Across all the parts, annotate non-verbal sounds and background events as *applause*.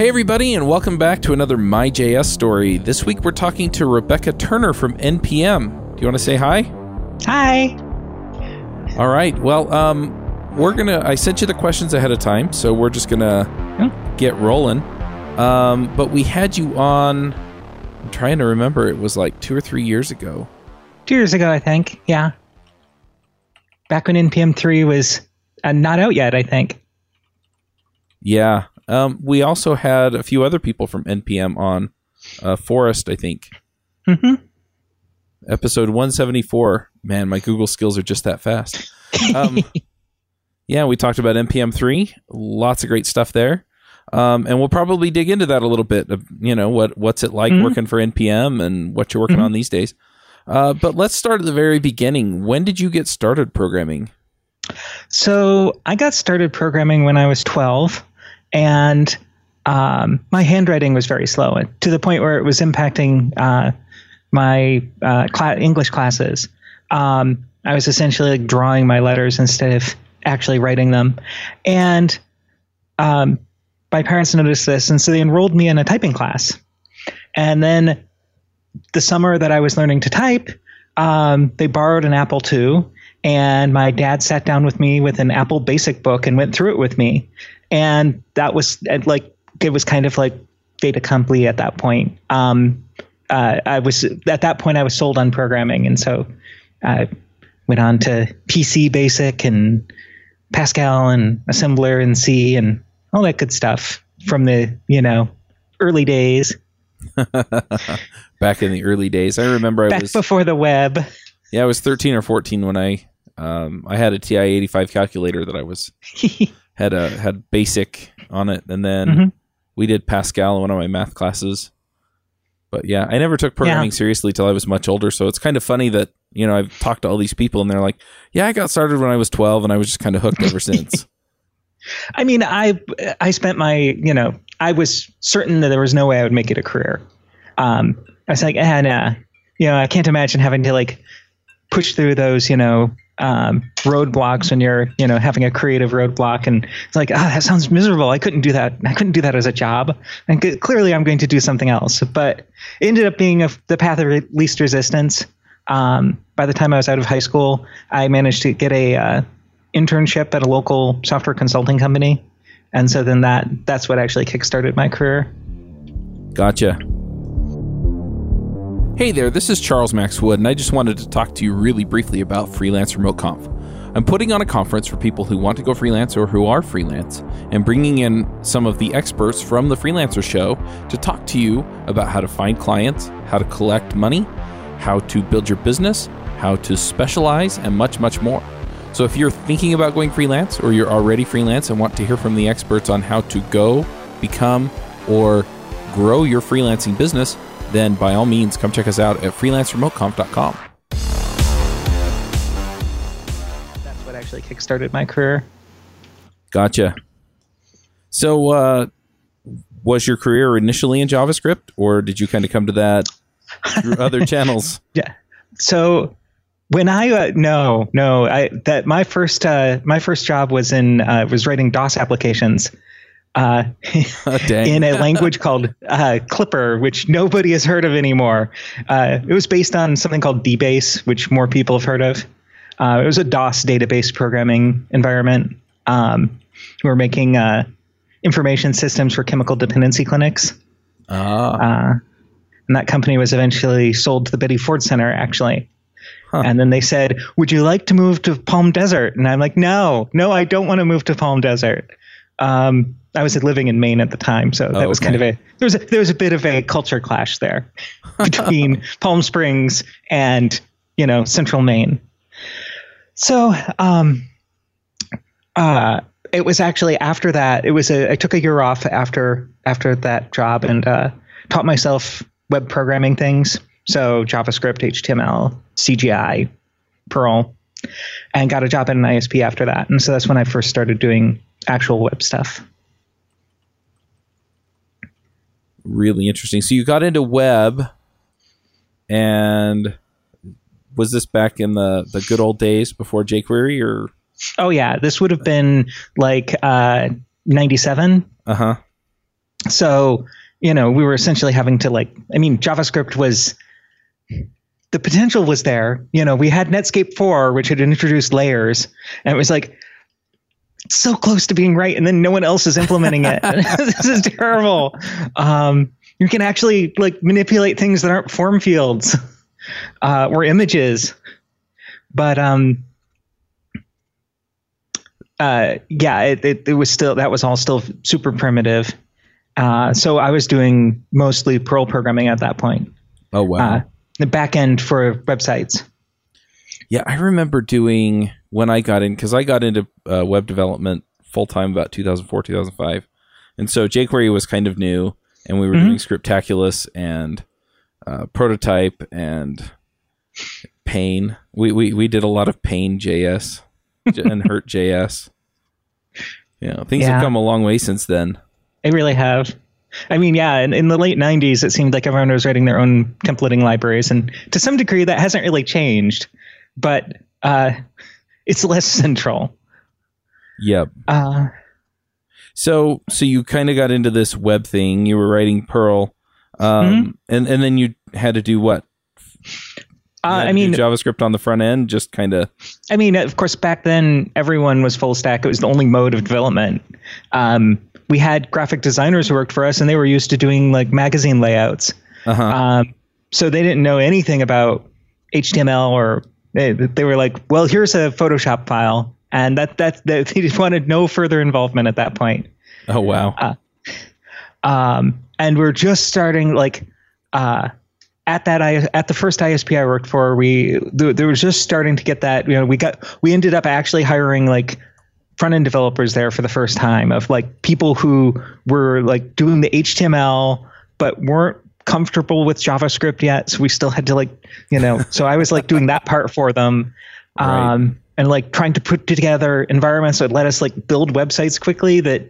Hey, everybody, and welcome back to another MyJS story. This week we're talking to Rebecca Turner from NPM. Do you want to say hi? Hi. All right. Well, um, we're gonna. I sent you the questions ahead of time, so we're just gonna get rolling. Um, but we had you on. I'm trying to remember. It was like two or three years ago. Two years ago, I think. Yeah. Back when NPM three was uh, not out yet, I think. Yeah. Um, we also had a few other people from NPM on. Uh, Forrest, I think. Mm-hmm. Episode 174. Man, my Google skills are just that fast. Um, *laughs* yeah, we talked about NPM three. Lots of great stuff there. Um, and we'll probably dig into that a little bit. Of, you know what what's it like Mhm. working for NPM and what you're working Mhm. on these days. Uh, but let's start at the very beginning. When did you get started programming? So I got started programming when I was 12, and um, my handwriting was very slow to the point where it was impacting uh, my uh, cla- English classes. Um, I was essentially like drawing my letters instead of actually writing them. And um, my parents noticed this, and so they enrolled me in a typing class. And then the summer that I was learning to type, um, they borrowed an Apple II, and my dad sat down with me with an Apple Basic book and went through it with me. And that was uh, like it was kind of like fait accompli at that point. Um, uh, I was at that point I was sold on programming, and so I went on to PC Basic and Pascal and Assembler and C and all that good stuff from the you know early days *laughs* Back in the early days, I remember I back was before the web. yeah I was 13 or 14 when I um, I had a TI 85 calculator that I was *laughs* had a had basic on it, and then Mhm. we did Pascal in one of my math classes. But yeah, I never took programming seriously till I was much older. So it's kind of funny that you know I've talked to all these people and they're like, "Yeah, I got started when I was 12, and I was just kind of hooked ever since." *laughs* I mean, I I spent my you know I was certain that there was no way I would make it a career. Um, I was like, and uh, you know, I can't imagine having to like push through those you know um, roadblocks when you're you know having a creative roadblock, and it's like, ah, that sounds miserable. I couldn't do that. I couldn't do that as a job, and c- clearly I'm going to do something else. But it ended up being a, the path of re- least resistance. Um, by the time I was out of high school, I managed to get a uh, internship at a local software consulting company, and so then that that's what actually kickstarted my career. Gotcha. Hey there, this is Charles Max Wood, and I just wanted to talk to you really briefly about Freelance Remote Conf. I'm putting on a conference for people who want to go freelance or who are freelance, and bringing in some of the experts from the Freelancer Show to talk to you about how to find clients, how to collect money, how to build your business, how to specialize, and much, much more. So if you're thinking about going freelance or you're already freelance and want to hear from the experts on how to go, become, or grow your freelancing business, then by all means come check us out at freelanceremoteconf.com. That's what actually kickstarted my career. Gotcha. So, uh, was your career initially in JavaScript, or did you kind of come to that through *laughs* other channels? Yeah. So when I uh, no no I that my first uh, my first job was in uh, was writing DOS applications. Uh, Oh, in a *laughs* language called uh, Clipper, which nobody has heard of anymore. Uh, it was based on something called DBase, which more people have heard of. Uh, it was a DOS database programming environment. Um, we were making uh, information systems for chemical dependency clinics. Ah, Uh, and that company was eventually sold to the Betty Ford Center, actually. Huh. And then they said, "Would you like to move to Palm Desert?" And I'm like, "No, no, I don't want to move to Palm Desert." Um, I was living in Maine at the time, so that Oh, was kind of a there was a, there was a bit of a culture clash there *laughs* between Palm Springs and you know Central Maine. So, um, uh, it was actually after that. It was a. I took a year off after after that job and uh, taught myself web programming things. So JavaScript, HTML, CGI, Perl, and got a job at an ISP after that. And so that's when I first started doing actual web stuff. Really interesting. So you got into web, and was this back in the the good old days before jQuery, or Oh yeah, this would have been like uh, 97. uh huh? so you know we were essentially having to like i mean javascript was the potential was there you know we had netscape 4 which had introduced layers and it was like so close to being right and then no one else is implementing it *laughs* *laughs* this is terrible um, you can actually like manipulate things that aren't form fields *laughs* uh, or images but um uh, yeah, it, it, it, was still that was all still super primitive. Uh, so I was doing mostly Perl programming at that point. Oh wow! Uh, the back end for websites. Yeah, I remember doing when I got in because I got into uh, web development full time about 2004 2005, and so jQuery was kind of new, and we were mm-hmm. doing Scriptaculous and uh, Prototype and Pain. We, we we did a lot of Pain JS and Hurt *laughs* JS. Yeah, things yeah. have come a long way since then. They really have. I mean, yeah, in, in the late 90s, it seemed like everyone was writing their own templating libraries. And to some degree, that hasn't really changed, but uh, it's less *laughs* central. Yep. Uh, so, so you kind of got into this web thing. You were writing Perl, um, mm-hmm. and and then you had to do what? Uh, I mean, JavaScript on the front end, just kind of. I mean, of course, back then everyone was full stack. It was the only mode of development. Um, we had graphic designers who worked for us, and they were used to doing like magazine layouts. Uh-huh. Um, so they didn't know anything about HTML, or they, they were like, "Well, here's a Photoshop file," and that that, that *laughs* they just wanted no further involvement at that point. Oh wow! Uh, um, and we're just starting like. Uh, at that I, at the first ISP I worked for, we there was just starting to get that. You know, we got we ended up actually hiring like front end developers there for the first time of like people who were like doing the HTML but weren't comfortable with JavaScript yet. So we still had to like you know. so I was like doing that part for them. Um, right. And like trying to put together environments that let us like build websites quickly that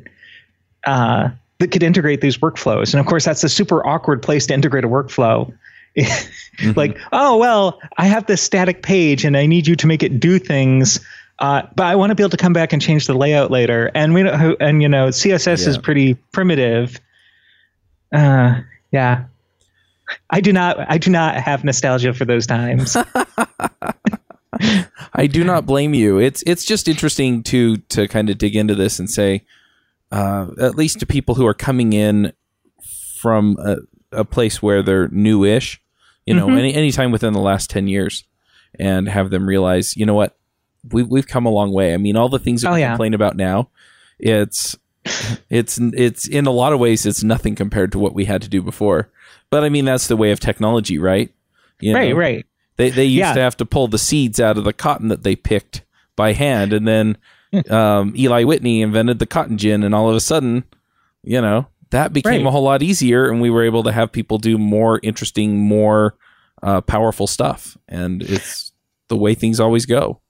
uh, that could integrate these workflows. And of course, that's a super awkward place to integrate a workflow mm-hmm. *laughs* like, oh well, I have this static page and I need you to make it do things. Uh, but I want to be able to come back and change the layout later. And we and you know, CSS yeah. is pretty primitive. Uh, yeah, I do not, I do not have nostalgia for those times. *laughs* I do not blame you. It's it's just interesting to to kind of dig into this and say, uh, at least to people who are coming in from a, a place where they're newish, you know, mm-hmm. any time within the last ten years, and have them realize, you know what, we we've come a long way. I mean, all the things that oh, we yeah. complain about now, it's it's it's in a lot of ways it's nothing compared to what we had to do before. But I mean, that's the way of technology, right? You right, know, right. They they used yeah. to have to pull the seeds out of the cotton that they picked by hand, and then um, Eli Whitney invented the cotton gin, and all of a sudden, you know, that became right. a whole lot easier and we were able to have people do more interesting more uh, powerful stuff and it's the way things always go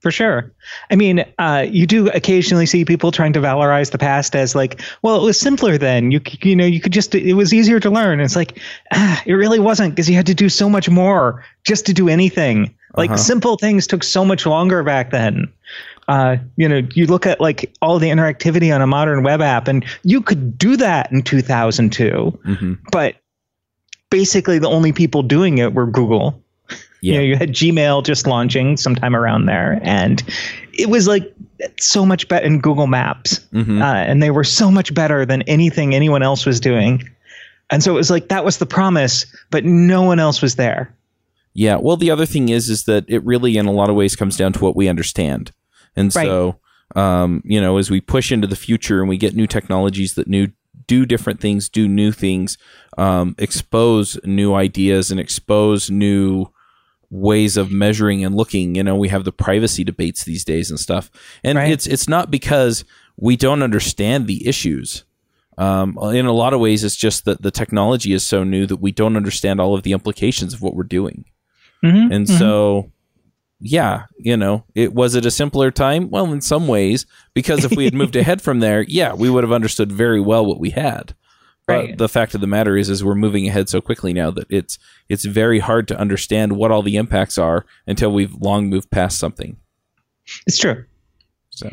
for sure. I mean, uh, you do occasionally see people trying to valorize the past as like, well, it was simpler then. You you know, you could just it was easier to learn. It's like, ah, it really wasn't because you had to do so much more just to do anything. Like uh-huh. simple things took so much longer back then. Uh, you know, you look at like all the interactivity on a modern web app, and you could do that in 2002, mm-hmm. but basically the only people doing it were Google. Yeah. You know, you had Gmail just launching sometime around there, and it was like so much better in Google Maps, mm-hmm. uh, and they were so much better than anything anyone else was doing. And so it was like that was the promise, but no one else was there. Yeah. Well, the other thing is, is that it really, in a lot of ways, comes down to what we understand. And right. so, um, you know, as we push into the future and we get new technologies that new do different things, do new things, um, expose new ideas and expose new ways of measuring and looking. You know, we have the privacy debates these days and stuff, and right. it's it's not because we don't understand the issues. Um, in a lot of ways, it's just that the technology is so new that we don't understand all of the implications of what we're doing. Mm-hmm, and mm-hmm. so yeah, you know, it was it a simpler time? Well, in some ways, because if we had moved *laughs* ahead from there, yeah, we would have understood very well what we had. Right. But the fact of the matter is, is we're moving ahead so quickly now that it's it's very hard to understand what all the impacts are until we've long moved past something. It's true. So,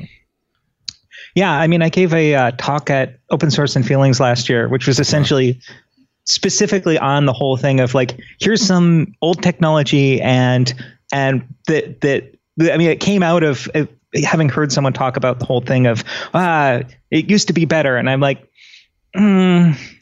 Yeah, I mean, I gave a uh, talk at Open Source and Feelings last year, which was essentially specifically on the whole thing of like, here's some old technology, and and that that I mean, it came out of uh, having heard someone talk about the whole thing of ah, it used to be better, and I'm like, mm.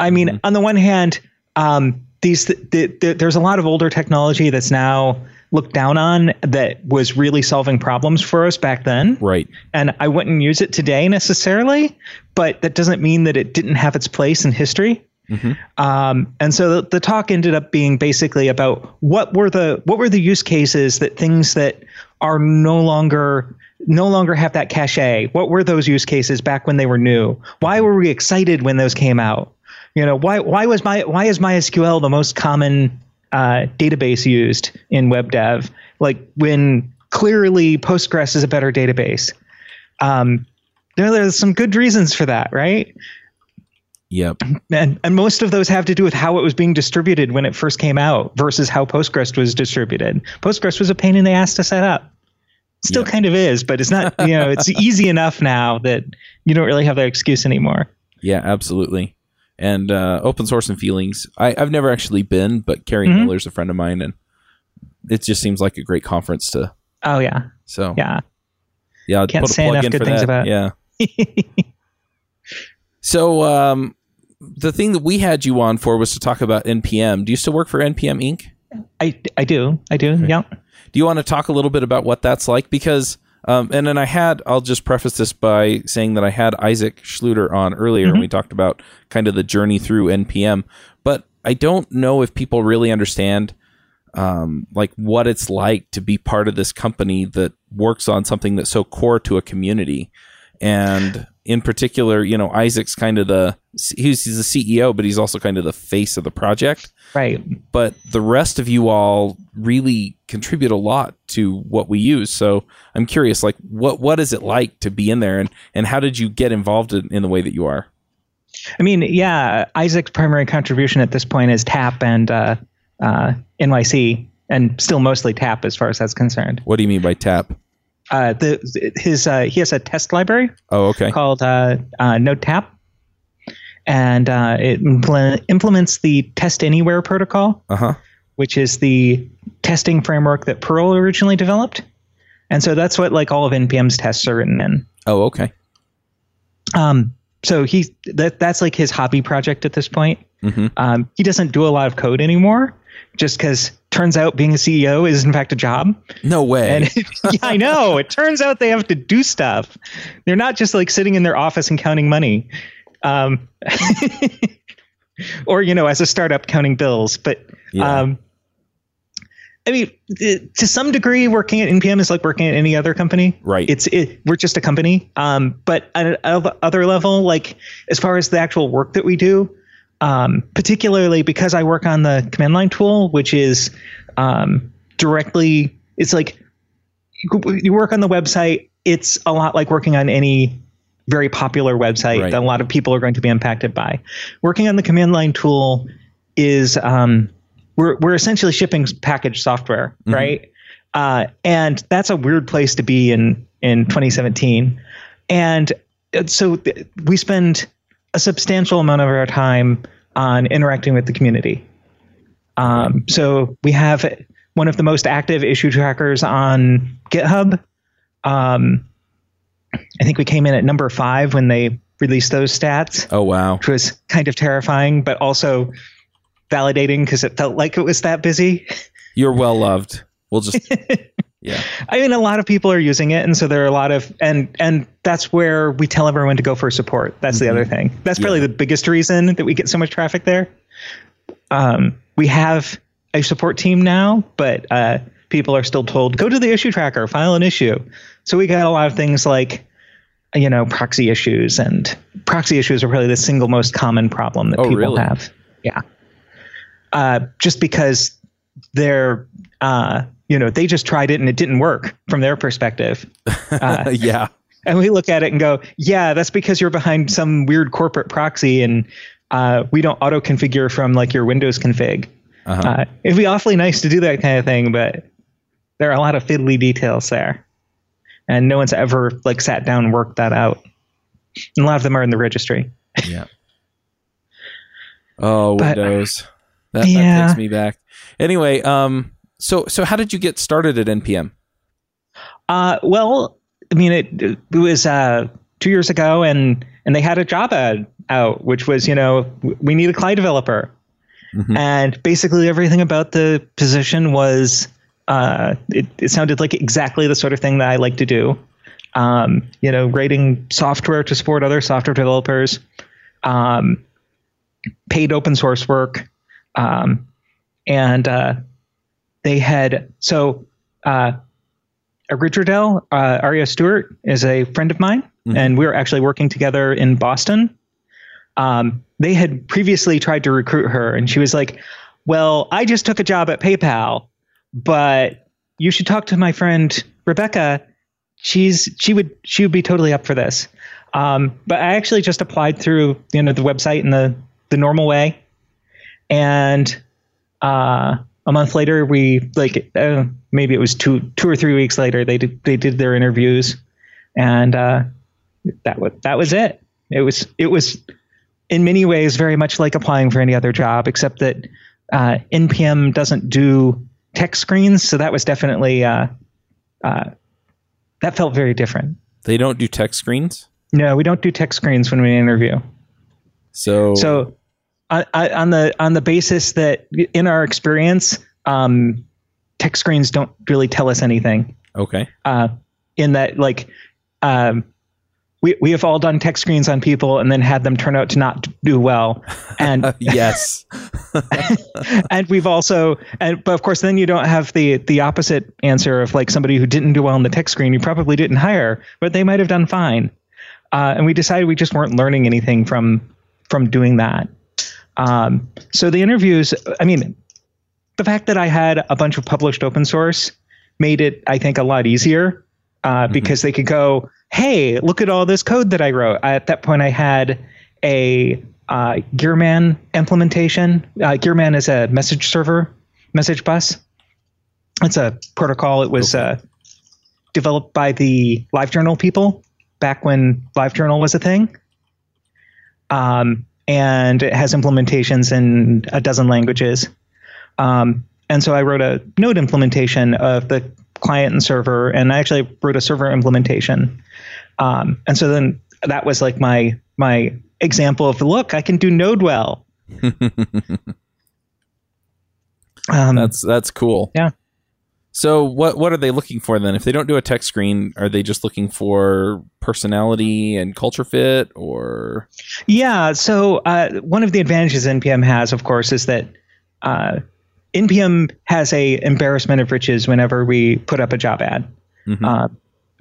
I mean, mm-hmm. on the one hand, um, these the, the, there's a lot of older technology that's now looked down on that was really solving problems for us back then. Right. And I wouldn't use it today necessarily, but that doesn't mean that it didn't have its place in history. Mm-hmm. Um, and so the, the, talk ended up being basically about what were the what were the use cases that things that are no longer no longer have that cachet. What were those use cases back when they were new? Why were we excited when those came out? You know, why why was my why is MySQL the most common uh, database used in web dev? Like when clearly Postgres is a better database. Um, there, there's some good reasons for that, right? Yep. And and most of those have to do with how it was being distributed when it first came out versus how Postgres was distributed. Postgres was a pain in the ass to set up. Still yep. kind of is, but it's not, you know, it's *laughs* easy enough now that you don't really have that excuse anymore. Yeah, absolutely. And uh, open source and feelings. I, have never actually been, but Carrie mm-hmm. Miller's a friend of mine, and it just seems like a great conference to. Oh yeah. So yeah. Yeah, I'd can't say enough good things that. about. Yeah. *laughs* so um, the thing that we had you on for was to talk about NPM. Do you still work for NPM Inc? I, I do. I do. Okay. Yeah. Do you want to talk a little bit about what that's like? Because, um, and then I had, I'll just preface this by saying that I had Isaac Schlueter on earlier mm-hmm. and we talked about kind of the journey through NPM, but I don't know if people really understand um, like what it's like to be part of this company that works on something that's so core to a community. And in particular, you know, Isaac's kind of the he's, he's the CEO, but he's also kind of the face of the project. Right. But the rest of you all really contribute a lot to what we use. So I'm curious, like, what what is it like to be in there, and and how did you get involved in, in the way that you are? I mean, yeah, Isaac's primary contribution at this point is TAP and uh, uh, NYC, and still mostly TAP as far as that's concerned. What do you mean by TAP? Uh, the his uh, he has a test library. Oh, okay. Called uh, uh, NodeTap, and uh, it impl- implements the Test Anything protocol, uh-huh. which is the testing framework that Perl originally developed, and so that's what like all of npm's tests are written in. Oh, okay. Um, so he that that's like his hobby project at this point. Mm-hmm. Um, he doesn't do a lot of code anymore, just because turns out being a CEO is in fact a job. No way. And *laughs* yeah, I know. It turns out they have to do stuff. They're not just like sitting in their office and counting money. Um, *laughs* or you know, as a startup counting bills. But yeah. um, I mean, to some degree, working at NPM is like working at any other company. Right. It's it, we're just a company. Um, but at another level, like as far as the actual work that we do, um, particularly because I work on the command line tool, which is um, directly, it's like you work on the website. It's a lot like working on any very popular website right. that a lot of people are going to be impacted by. Working on the command line tool is um, we're we're essentially shipping package software, mm-hmm. right? Uh, and that's a weird place to be in in 2017. And so th- we spend a substantial amount of our time on interacting with the community. Um, so we have one of the most active issue trackers on GitHub. Um, I think we came in at number five when they released those stats. Oh wow, which was kind of terrifying, but also validating because it felt like it was that busy. You're well loved. We'll just *laughs* yeah. I mean, a lot of people are using it, and so there are a lot of and and that's where we tell everyone to go for support. That's mm-hmm. the other thing. That's probably yeah. the biggest reason that we get so much traffic there. Um, we have a support team now, but uh, people are still told go to the issue tracker, file an issue. So we got a lot of things like you know proxy issues, and proxy issues are probably the single most common problem that oh, people really? have. Yeah uh, just because they're uh, you know they just tried it and it didn't work from their perspective. *laughs* Uh, yeah. And we look at it and go, yeah, that's because you're behind some weird corporate proxy and uh, we don't auto configure from like your Windows config. Uh-huh. Uh, it'd be awfully nice to do that kind of thing, but there are a lot of fiddly details there, and no one's ever like sat down and worked that out. And a lot of them are in the registry. *laughs* Yeah. Oh, But- Windows. That, Yeah. that takes me back. Anyway, um, so so how did you get started at NPM? Uh, well, I mean, it, it was uh, two years ago, and and they had a job ad out, which was, you know, we need a CLI developer, Mhm. and basically everything about the position was, uh, it, it sounded like exactly the sort of thing that I like to do. Um, you know, writing software to support other software developers, um, paid open source work, um, and uh, they had so. Uh, Richardell, uh, Aria Stewart is a friend of mine, Mhm. and we were actually working together in Boston. Um, they had previously tried to recruit her, and she was like, "Well, I just took a job at PayPal, but you should talk to my friend Rebecca. She's she would she would be totally up for this." Um, but I actually just applied through you know the website in the the normal way, and uh, a month later we like uh, maybe it was two two or three weeks later they did they did their interviews and uh, that was that was it. It was it was in many ways very much like applying for any other job except that uh, npm doesn't do tech screens so that was definitely uh, uh, that felt very different. They don't do tech screens, no we don't do tech screens when we interview. So so I, I, on the on the basis that in our experience um, tech screens don't really tell us anything. Okay, uh, in that like um, we we have all done tech screens on people and then had them turn out to not do well. And *laughs* yes, *laughs* and we've also and but of course then you don't have the the opposite answer of like somebody who didn't do well in the tech screen you probably didn't hire but they might have done fine. Uh, and we decided we just weren't learning anything from from doing that um, so the interviews i mean the fact that i had a bunch of published open source made it i think a lot easier uh, because they could go hey look at all this code that i wrote at that point i had a uh, Gearman implementation. Uh, Gearman is a message server, message bus. It's a protocol. It was uh, developed by the LiveJournal people back when LiveJournal was a thing. Um, and it has implementations in a dozen languages. Um, and so I wrote a Node implementation of the client and server, and I actually wrote a server implementation. Um, and so then that was like my my example of look, I can do Node well. *laughs* Um, that's that's cool. Yeah. So what what are they looking for then? If they don't do a tech screen, are they just looking for personality and culture fit, or Yeah. So uh, one of the advantages NPM has, of course, is that uh, NPM has a embarrassment of riches whenever we put up a job ad. Mhm. Uh,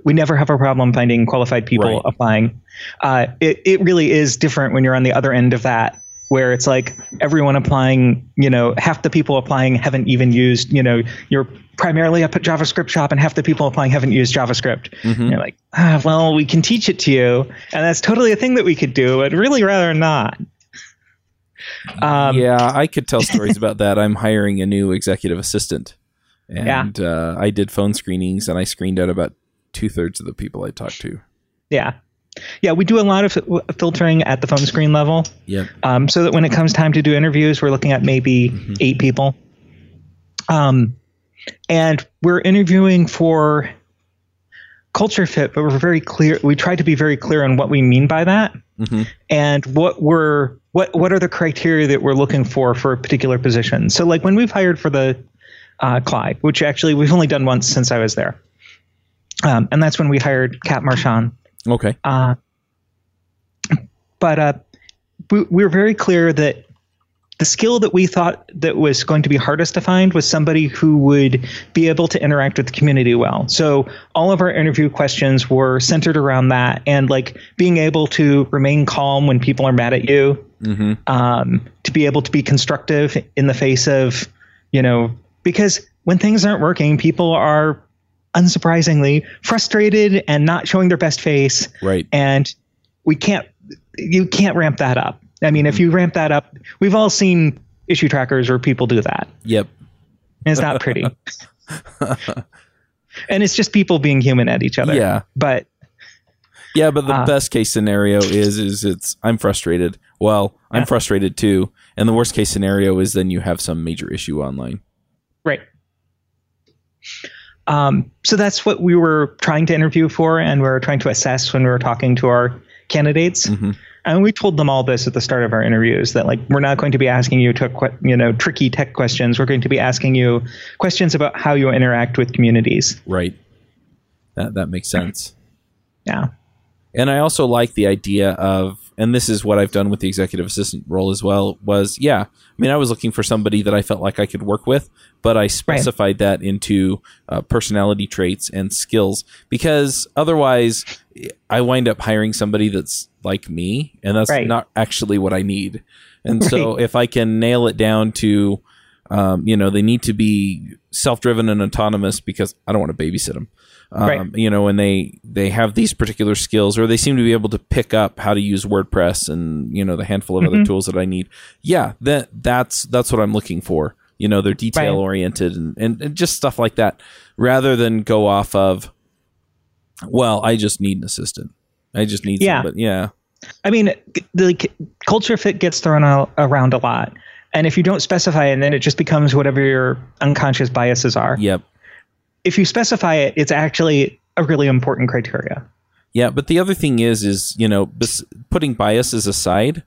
we never have a problem finding qualified people Right. applying. Uh, it it really is different when you're on the other end of that, where it's like everyone applying. You know, half the people applying haven't even used. You know, you're primarily a JavaScript shop, and half the people applying haven't used JavaScript. Mhm. You're like, ah, well, we can teach it to you, and that's totally a thing that we could do, but really rather not. Um, yeah, I could tell stories about that. I'm hiring a new executive assistant, and uh, I did phone screenings, and I screened out about two thirds of the people I talked to. Yeah. Yeah, we do a lot of filtering at the phone screen level, Yep. um, so that when it comes time to do interviews, we're looking at maybe eight people. Um, and we're interviewing for culture fit, but we're very clear. We try to be very clear on what we mean by that, Mhm. and what we're what what are the criteria that we're looking for for a particular position. So, like when we've hired for the uh, CLI, which actually we've only done once since I was there, um, and that's when we hired Kat Marchán. Okay. Uh, but uh, we, we were very clear that the skill that we thought that was going to be hardest to find was somebody who would be able to interact with the community well. So all of our interview questions were centered around that and like being able to remain calm when people are mad at you, hmm um, to be able to be constructive in the face of, you know, because when things aren't working, people are unsurprisingly frustrated and not showing their best face Right. and we can't you can't ramp that up i mean if you ramp that up we've all seen issue trackers where people do that Yep. and it's not pretty *laughs* and it's just people being human at each other Yeah. but Yeah, but the Uh, best case scenario is is it's I'm frustrated. Well, I'm Yeah. frustrated too. And the worst case scenario is then you have some major issue online. Right. Um, so that's what we were trying to interview for, and we were trying to assess when we were talking to our candidates. Mhm. And we told them all this at the start of our interviews that like we're not going to be asking you to you know tricky tech questions. We're going to be asking you questions about how you interact with communities. Right. That that makes sense. Yeah. And I also like the idea of, and this is what I've done with the executive assistant role as well, was yeah, I mean, I was looking for somebody that I felt like I could work with, but I specified that into uh, personality traits and skills because otherwise I wind up hiring somebody that's like me, and that's Right. not actually what I need. And so if I can nail it down to, um, you know, they need to be self-driven and autonomous because I don't want to babysit them. Um, Right. You know, and they they have these particular skills, or they seem to be able to pick up how to use WordPress and you know the handful of other tools that I need. Yeah, that that's that's what I'm looking for. You know, they're detail oriented and, and and just stuff like that, rather than go off of, well, I just need an assistant. I just need Yeah. somebody. Yeah. I mean, the culture fit gets thrown out, around a lot, and if you don't specify it, then it just becomes whatever your unconscious biases are. Yep. If you specify it, it's actually a really important criteria. Yeah, but the other thing is, is you know, bes- putting biases aside,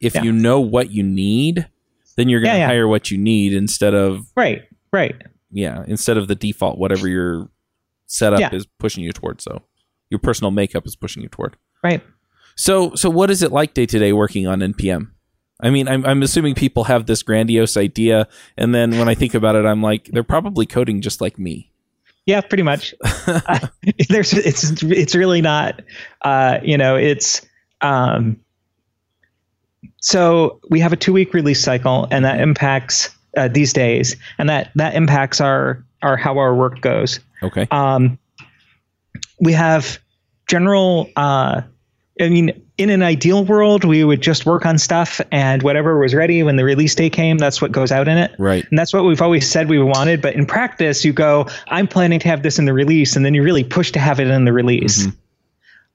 if Yeah. you know what you need, then you're going to Yeah, yeah. hire what you need instead of Right. Right. yeah, instead of the default whatever your setup is pushing you toward. So your personal makeup is pushing you toward. Right. So so what is it like day to day working on NPM? I mean, I'm I'm assuming people have this grandiose idea, and then when I think about it, I'm like, they're probably coding just like me. Yeah, pretty much. uh, *laughs* *laughs* there's it's it's really not uh, you know, it's um so we have a 2 week release cycle and that impacts uh, these days and that that impacts our our how our work goes. Okay. Um we have general uh I mean, in an ideal world, we would just work on stuff and whatever was ready when the release day came, that's what goes out in it. Right. And that's what we've always said we wanted. But in practice, you go, I'm planning to have this in the release, and then you really push to have it in the release.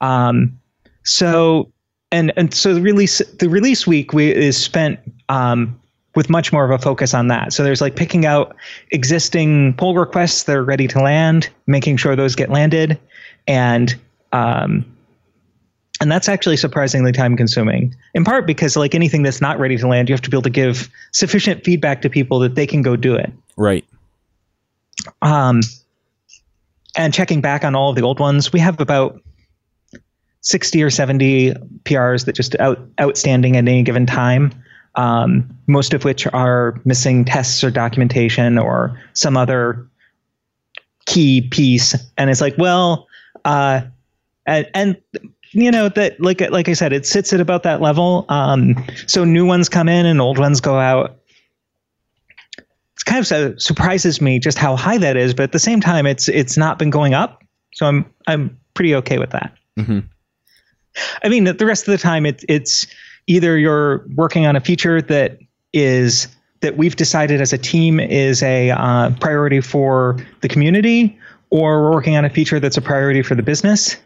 Um, so, and and so the release the release week we, is spent um, with much more of a focus on that. So there's like picking out existing pull requests that are ready to land, making sure those get landed, and um, and that's actually surprisingly time consuming in part because like anything that's not ready to land you have to be able to give sufficient feedback to people that they can go do it Right. um, and checking back on all of the old ones we have about 60 or 70 prs that just out outstanding at any given time um, most of which are missing tests or documentation or some other key piece and it's like well uh, and, and you know that like like I said, it sits at about that level. Um, so new ones come in and old ones go out. It's kind of so, surprises me just how high that is, but at the same time, it's it's not been going up. So I'm I'm pretty okay with that. Mhm. I mean, the rest of the time, it's it's either you're working on a feature that is that we've decided as a team is a uh, priority for the community, or we're working on a feature that's a priority for the business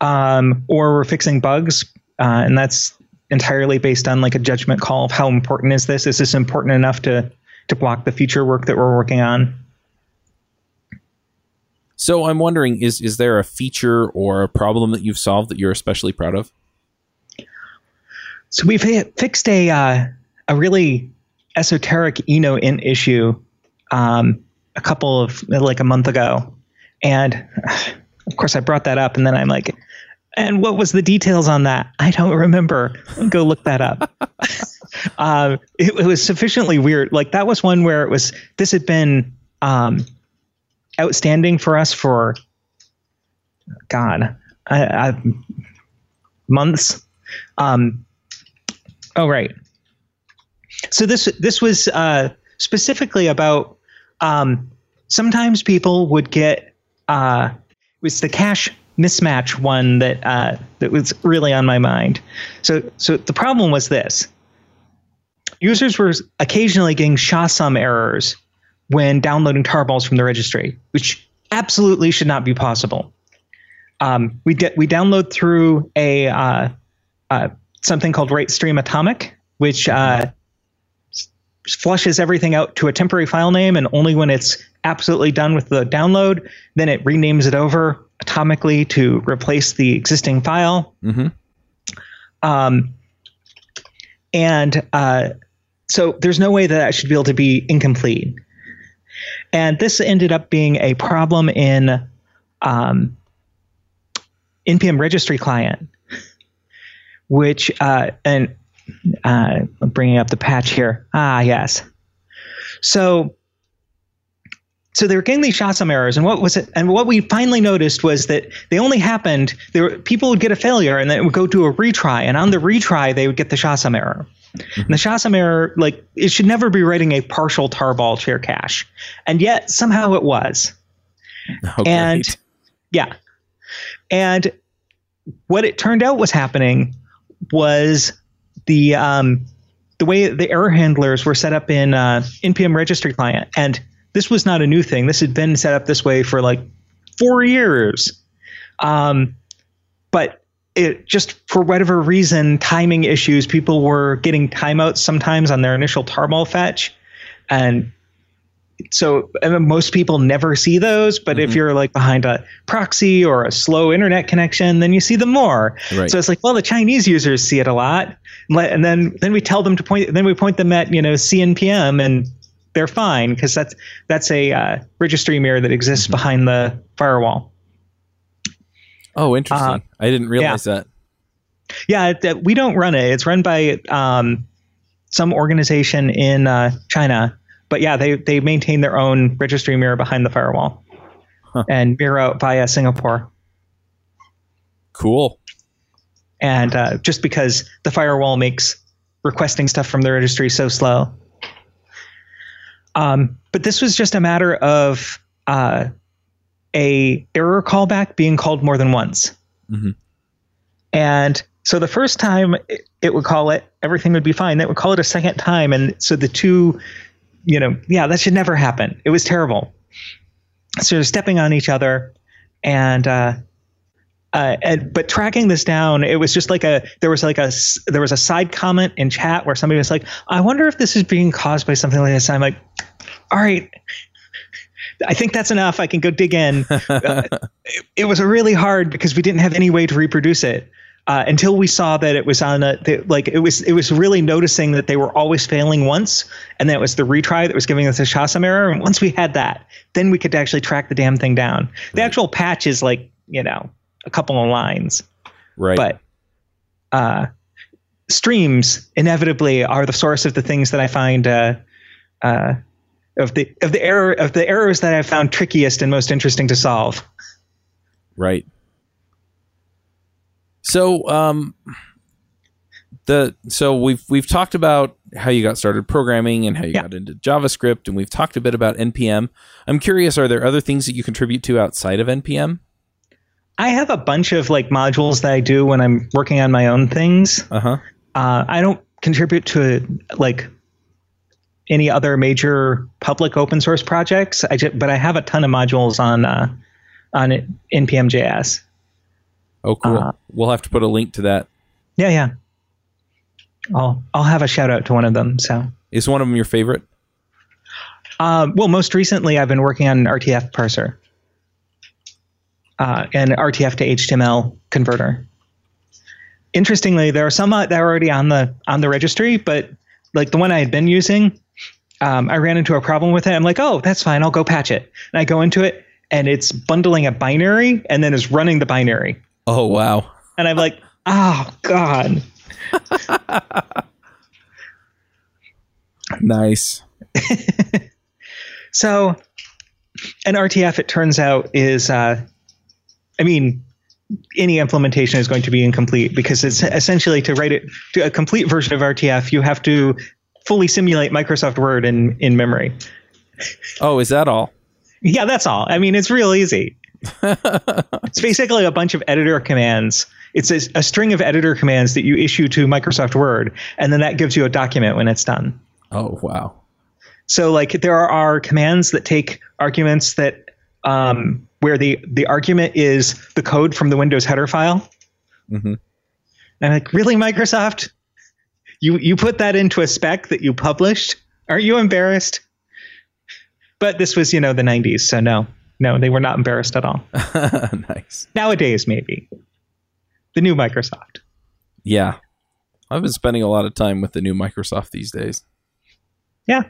um, or we're fixing bugs, uh, and that's entirely based on like a judgment call of how important is this? Is this important enough to to block the feature work that we're working on? So I'm wondering, is is there a feature or a problem that you've solved that you're especially proud of? So we've fixed a uh, a really esoteric ENOENT issue um, a couple of like a month ago, and *sighs* of course I brought that up, and then I'm like, and what was the details on that? I don't remember. Go look that up. *laughs* um, it, it was sufficiently weird. Like that was one where it was. This had been um, outstanding for us for God, I, I, months. Um, oh right. So this this was uh, specifically about um, sometimes people would get uh, it was the cache mismatch one that uh, that was really on my mind. So so the problem was this: users were occasionally getting SHA-SUM errors when downloading tarballs from the registry, which absolutely should not be possible. um, we de- we download through a uh, uh, something called WriteStream Atomic, which uh, flushes everything out to a temporary file name, and only when it's absolutely done with the download, then it renames it over atomically to replace the existing file. Mm-hmm. Um, and uh, so there's no way that that should be able to be incomplete. And this ended up being a problem in um, npm registry client, which uh, and uh, bringing up the patch here. Ah, yes. So so they were getting these SHA-SUM errors, and what was it? And what we finally noticed was that they only happened. There, were, people would get a failure, and then it would go to a retry, and on the retry they would get the SHA-SUM error. And the SHA-SUM error, like it should never be writing a partial tarball share cache, and yet somehow it was. *laughs* Oh, And- great. Yeah. And what it turned out was happening was the um, the way the error handlers were set up in uh, npm registry client, and this was not a new thing. This had been set up this way for like four years, um, but it just for whatever reason, timing issues, people were getting timeouts sometimes on their initial tarball fetch, and so most people never see those, but if Mhm. you're like behind a proxy or a slow internet connection, then you see them more. Right. So it's like, well, the Chinese users see it a lot, and then then we tell them to point. Then we point them at you know CNPM, and they're fine because that's that's a uh, registry mirror that exists Mm-hmm. behind the firewall. oh, interesting. uh, I didn't realize that. Yeah, it, it- we don't run it. It's run by um, some organization in uh, China. But yeah, they they maintain their own registry mirror behind the firewall Huh. and mirror out via Singapore. Cool. and uh, just because the firewall makes requesting stuff from the registry so slow. Um, but this was just a matter of uh, a error callback being called more than once, Mhm. and so the first time it, would call it, everything would be fine. It would call it a second time, and so the two, you know, yeah, that should never happen. It was terrible. So they're stepping on each other, and uh, uh, and but tracking this down, it was just like a there was like a there was a side comment in chat where somebody was like, "I wonder if this is being caused by something like this." I'm like, "All right, I think that's enough. I can go dig in." *laughs* Uh, it, it was really hard because we didn't have any way to reproduce it uh, until we saw that it was on a the, like it was it was really noticing that they were always failing once, and that was the retry that was giving us a SHA-SUM error. And once we had that, then we could actually track the damn thing down. The actual patch is like you know a couple of lines, right. but uh, streams inevitably are the source of the things that I find uh, uh, of the of the error of the errors that I've found trickiest and most interesting to solve. Right. So, um, the so we've we've talked about how you got started programming and how you Yeah. got into JavaScript, and we've talked a bit about npm. I'm curious, are there other things that you contribute to outside of npm? I have a bunch of like modules that I do when I'm working on my own things. Uh huh. Uh, I don't contribute to like any other major public open source projects. I just, but I have a ton of modules on uh, on npm.js. Oh, cool. Uh, we'll have to put a link to that. Yeah, yeah. I'll I'll have a shout out to one of them. So, Is one of them your favorite? uh, well, most recently I've been working on an RTF parser, uh, and RTF to HTML converter. Interestingly, there are some uh, that are already on the on the registry, but like the one I had been using, um, I ran into a problem with it. I'm like, oh, that's fine. I'll go patch it. And I go into it, and it's bundling a binary, and then is running the binary. Oh, wow. And I'm like, oh god. *laughs* Nice. *laughs* So, an RTF, it turns out, is, uh, I mean, any implementation is going to be incomplete because it's essentially to write it to a complete version of RTF, you have to fully simulate Microsoft Word in, in memory. Oh, is that all? Yeah, that's all. I mean, it's real easy. *laughs* it's basically a bunch of editor commands. It's a, a string of editor commands that you issue to Microsoft Word, and then that gives you a document when it's done. Oh, wow. So like there are commands that take arguments that um, where the the argument is the code from the Windows header file. Mm-hmm. And I'm like, really, Microsoft? You you put that into a spec that you published? Aren't you embarrassed? But this was, you know, the 90s, so no, no, they were not embarrassed at all. *laughs* nice. Nowadays, maybe the new Microsoft. Yeah, I've been spending a lot of time with the new Microsoft these days. Yeah.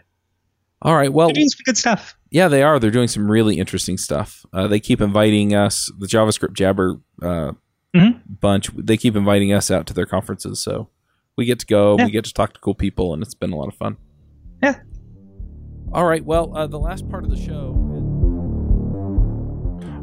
All right. Well, They're doing some good stuff. yeah, they are. They're doing some really interesting stuff. Uh, they keep inviting us, the JavaScript Jabber uh, Mhm. bunch. They keep inviting us out to their conferences, so we get to go. Yeah. We get to talk to cool people, and it's been a lot of fun. Yeah. All right. Well, uh, the last part of the show.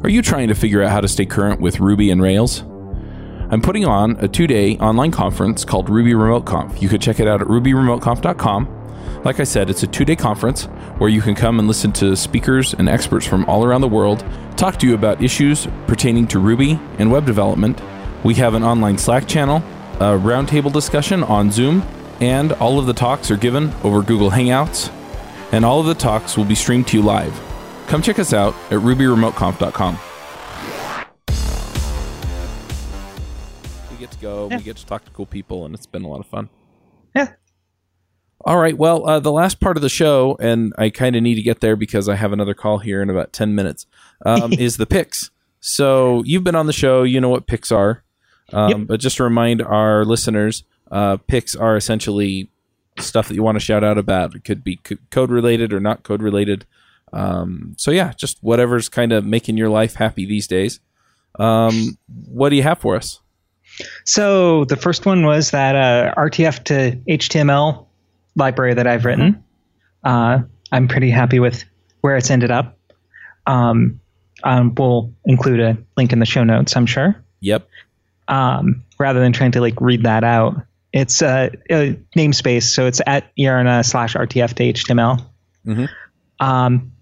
Are you trying to figure out how to stay current with Ruby and Rails? I'm putting on a two day online conference called Ruby Remote Conf. You could check it out at rubyremoteconf.com. Like I said, it's a two day conference where you can come and listen to speakers and experts from all around the world talk to you about issues pertaining to Ruby and web development. We have an online Slack channel, a roundtable discussion on Zoom, and all of the talks are given over Google Hangouts. And all of the talks will be streamed to you live. Come check us out at rubyremoteconf.com. We get to go, Yeah. we get to talk to cool people, and it's been a lot of fun. Yeah. All right. Well, uh, the last part of the show, and I kind of need to get there because I have another call here in about 10 minutes, um, *laughs* is the picks. So you've been on the show, you know what picks are. Um, Yep. But just to remind our listeners, uh, picks are essentially stuff that you want to shout out about. It could be c- code related or not code related. Um, so yeah, just whatever's kind of making your life happy these days. Um, what do you have for us? So the first one was that uh, RTF to HTML library that I've written. Uh, I'm pretty happy with where it's ended up. Um, um, we'll include a link in the show notes, I'm sure. Yep. Um, rather than trying to like read that out, it's a, a namespace, so it's at iarna slash RTF to HTML. Mhm. Um,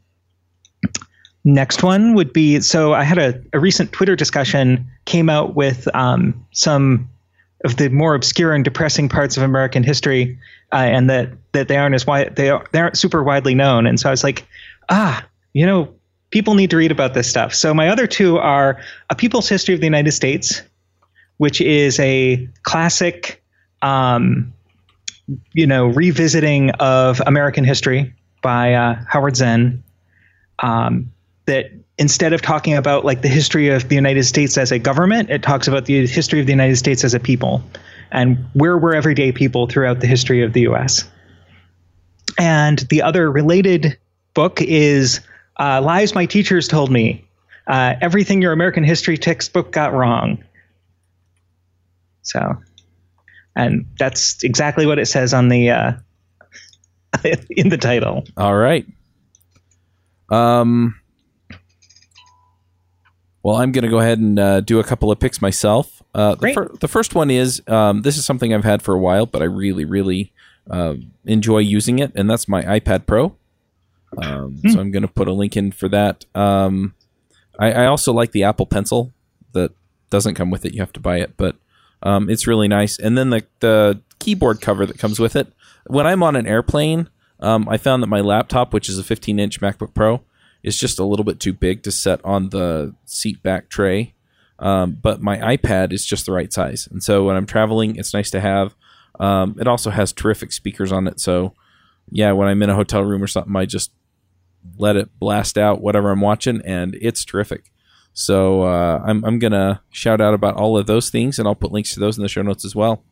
next one would be so I had a, a recent Twitter discussion came out with um, some of the more obscure and depressing parts of American history, uh, and that that they aren't as wide they are, they aren't super widely known. And so I was like, ah, you know, people need to read about this stuff. So my other two are A People's History of the United States, which is a classic, um, you know, revisiting of American history by uh, Howard Zinn. Um, that instead of talking about like the history of the United States as a government, it talks about the history of the United States as a people and where we're everyday people throughout the history of the U.S. And the other related book is uh, Lies My Teachers Told Me. Uh, everything your American history textbook got wrong. So, and that's exactly what it says on the uh, *laughs* in the title. All right. Um. Well, I'm going to go ahead and uh, do a couple of picks myself. Uh, the, fir- the first one is um, this is something I've had for a while, but I really, really uh, enjoy using it, and that's my iPad Pro. Um, So I'm going to put a link in for that. Um, I, I also like the Apple Pencil that doesn't come with it; you have to buy it, but um, it's really nice. And then the the keyboard cover that comes with it. When I'm on an airplane, um, I found that my laptop, which is a 15 inch MacBook Pro, is just a little bit too big to set on the seat back tray. Um, but my iPad is just the right size, and so when I'm traveling, it's nice to have. Um, it also has terrific speakers on it, so yeah, when I'm in a hotel room or something, I just let it blast out whatever I'm watching, and it's terrific. So uh, I'm I'm gonna shout out about all of those things, and I'll put links to those in the show notes as well.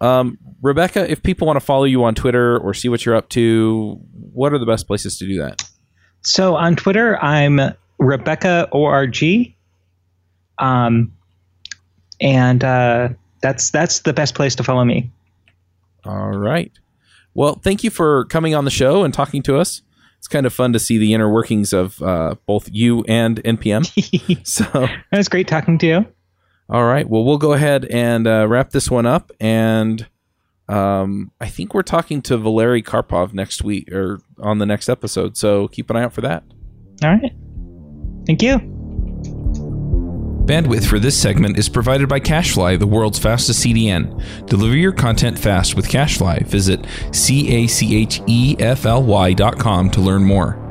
Um, Rebecca, if people want to follow you on Twitter or see what you're up to, what are the best places to do that? So on Twitter, I'm Rebecca ORG. Um, and uh, that's that's the best place to follow me. All right. Well, thank you for coming on the show and talking to us. It's kind of fun to see the inner workings of uh, both you and NPM. *laughs* so, It was great talking to you. all right. Well, we'll go ahead and uh, wrap this one up. And um, I think we're talking to Valeri Karpov next week or on the next episode. So keep an eye out for that. All right. Thank you. Bandwidth for this segment is provided by CacheFly, the world's fastest CDN. Deliver your content fast with CacheFly. Visit C A C H E F L Y dot com to learn more.